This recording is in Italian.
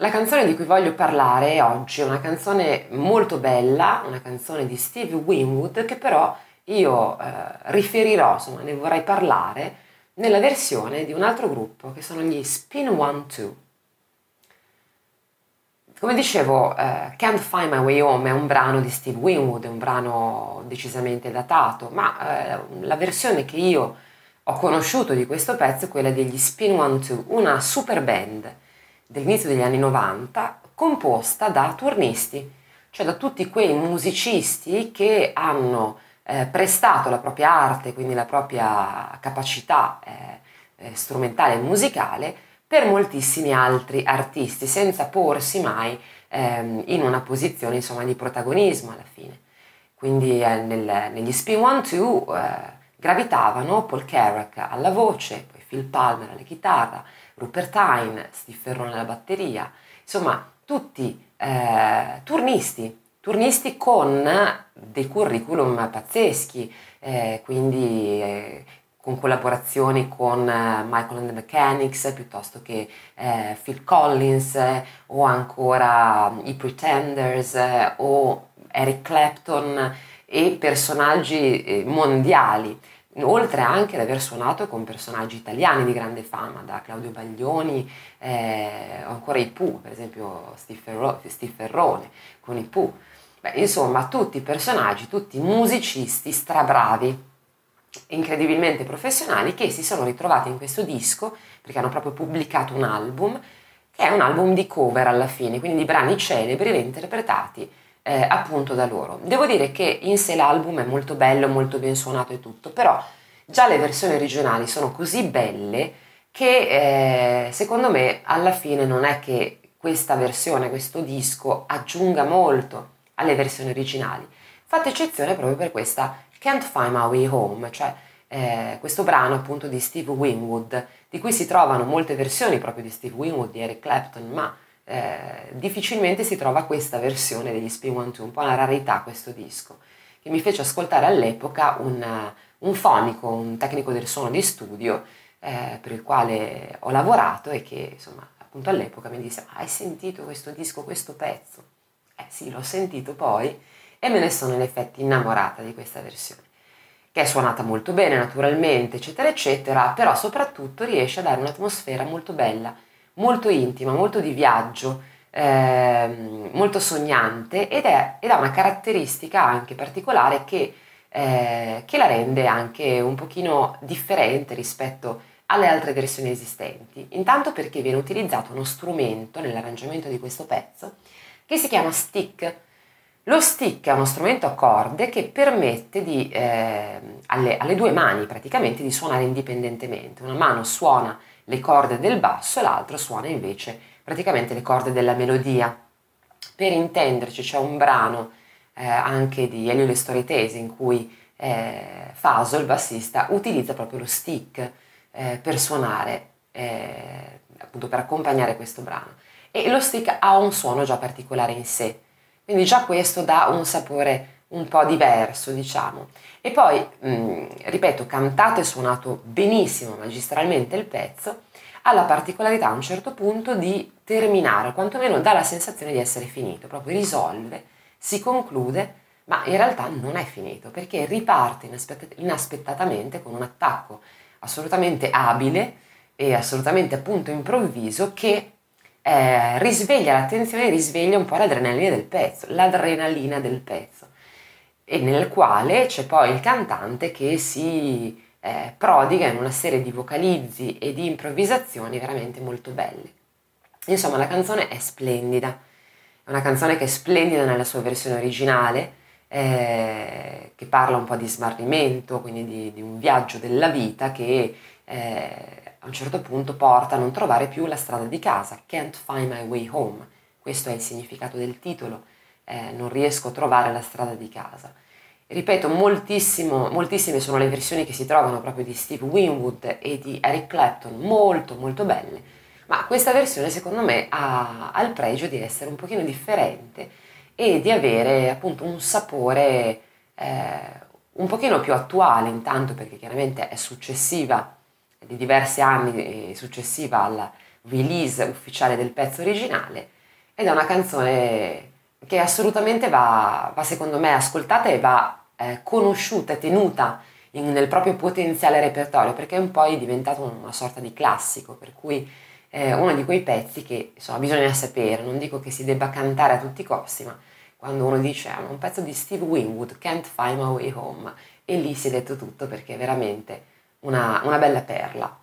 La canzone di cui voglio parlare oggi è una canzone molto bella, una canzone di Steve Winwood che però io eh, riferirò, insomma ne vorrei parlare nella versione di un altro gruppo che sono gli Spin One Two. Come dicevo, uh, Can't Find My Way Home è un brano di Steve Winwood, è un brano decisamente datato, ma uh, la versione che io ho conosciuto di questo pezzo è quella degli Spin One Two, una super band dell'inizio degli anni 90 composta da turnisti, cioè da tutti quei musicisti che hanno eh, prestato la propria arte, quindi la propria capacità eh, eh, strumentale e musicale per moltissimi altri artisti, senza porsi mai ehm, in una posizione insomma, di protagonismo alla fine. Quindi eh, nel, negli Spin One Two eh, gravitavano Paul Carrack alla voce, poi Phil Palmer alla chitarra, Rupert Hine, Steve Ferrone alla batteria, insomma tutti eh, turnisti, turnisti con dei curriculum pazzeschi, eh, quindi eh, con collaborazioni con eh, Michael and the Mechanics piuttosto che eh, Phil Collins o ancora i Pretenders o Eric Clapton e personaggi mondiali oltre anche ad aver suonato con personaggi italiani di grande fama, da Claudio Baglioni eh, ancora i Pooh, per esempio Steve, Steve Ferrone con i Pooh. Beh, insomma, tutti personaggi, tutti musicisti strabravi, incredibilmente professionali, che si sono ritrovati in questo disco perché hanno proprio pubblicato un album, che è un album di cover alla fine, quindi di brani celebri reinterpretati eh, appunto da loro. Devo dire che in sé l'album è molto bello, molto ben suonato e tutto, però già le versioni originali sono così belle che eh, secondo me alla fine non è che questa versione, questo disco aggiunga molto alle versioni originali. Fate eccezione proprio per questa Can't Find My Way Home, cioè eh, questo brano appunto di Steve Winwood, di cui si trovano molte versioni proprio di Steve Winwood, di Eric Clapton, ma eh, difficilmente si trova questa versione degli Spin Two, un po' una rarità questo disco, che mi fece ascoltare all'epoca un, un fonico, un tecnico del suono di studio eh, per il quale ho lavorato e che insomma appunto all'epoca mi disse hai sentito questo disco, questo pezzo? Eh sì, l'ho sentito poi e me ne sono in effetti innamorata di questa versione che è suonata molto bene naturalmente, eccetera, eccetera, però soprattutto riesce a dare un'atmosfera molto bella molto intima, molto di viaggio, eh, molto sognante ed, è, ed, ha una caratteristica anche particolare che, eh, che la rende anche un pochino differente rispetto alle altre versioni esistenti. Intanto perché viene utilizzato uno strumento nell'arrangiamento di questo pezzo che si chiama stick. Lo stick è uno strumento a corde che permette di, eh, alle, alle, due mani praticamente di suonare indipendentemente. Una mano suona le corde del basso l'altro suona invece praticamente le corde della melodia. Per intenderci c'è un brano eh, anche di Elio Le Storitese in cui eh, Faso, il bassista, utilizza proprio lo stick eh, per suonare, eh, appunto per accompagnare questo brano. E lo stick ha un suono già particolare in sé, quindi già questo dà un sapore un po' diverso, diciamo. E poi, mh, mm, ripeto, cantato e suonato benissimo, magistralmente il pezzo, ha la particolarità a un certo punto di terminare, quantomeno dà la sensazione di essere finito, proprio risolve, si conclude, ma in realtà non è finito, perché riparte inaspett- inaspettatamente con un attacco assolutamente abile e assolutamente appunto improvviso che eh, risveglia l'attenzione, risveglia un po' l'adrenalina del pezzo, l'adrenalina del pezzo e nel quale c'è poi il cantante che si eh, prodiga in una serie di vocalizzi e di improvvisazioni veramente molto belle. Insomma, la canzone è splendida, è una canzone che è splendida nella sua versione originale, eh, che parla un po' di smarrimento, quindi di, di un viaggio della vita che eh, a un certo punto porta a non trovare più la strada di casa, can't find my way home, questo è il significato del titolo eh, non riesco a trovare la strada di casa. Ripeto, moltissime sono le versioni che si trovano proprio di Steve Winwood e di Eric Clapton, molto molto belle, ma questa versione secondo me ha, ha il pregio di essere un pochino differente e di avere appunto un sapore eh, un pochino più attuale intanto perché chiaramente è successiva di diversi anni successiva alla release ufficiale del pezzo originale ed è una canzone che assolutamente va, va secondo me ascoltata e va eh, conosciuta e tenuta in, nel proprio potenziale repertorio perché un po' è diventato una sorta di classico per cui è uno di quei pezzi che insomma bisogna sapere. Non dico che si debba cantare a tutti i costi ma quando uno dice ah, un pezzo di Steve Winwood Can't Find My Way Home e lì si è detto tutto perché è veramente una, una bella perla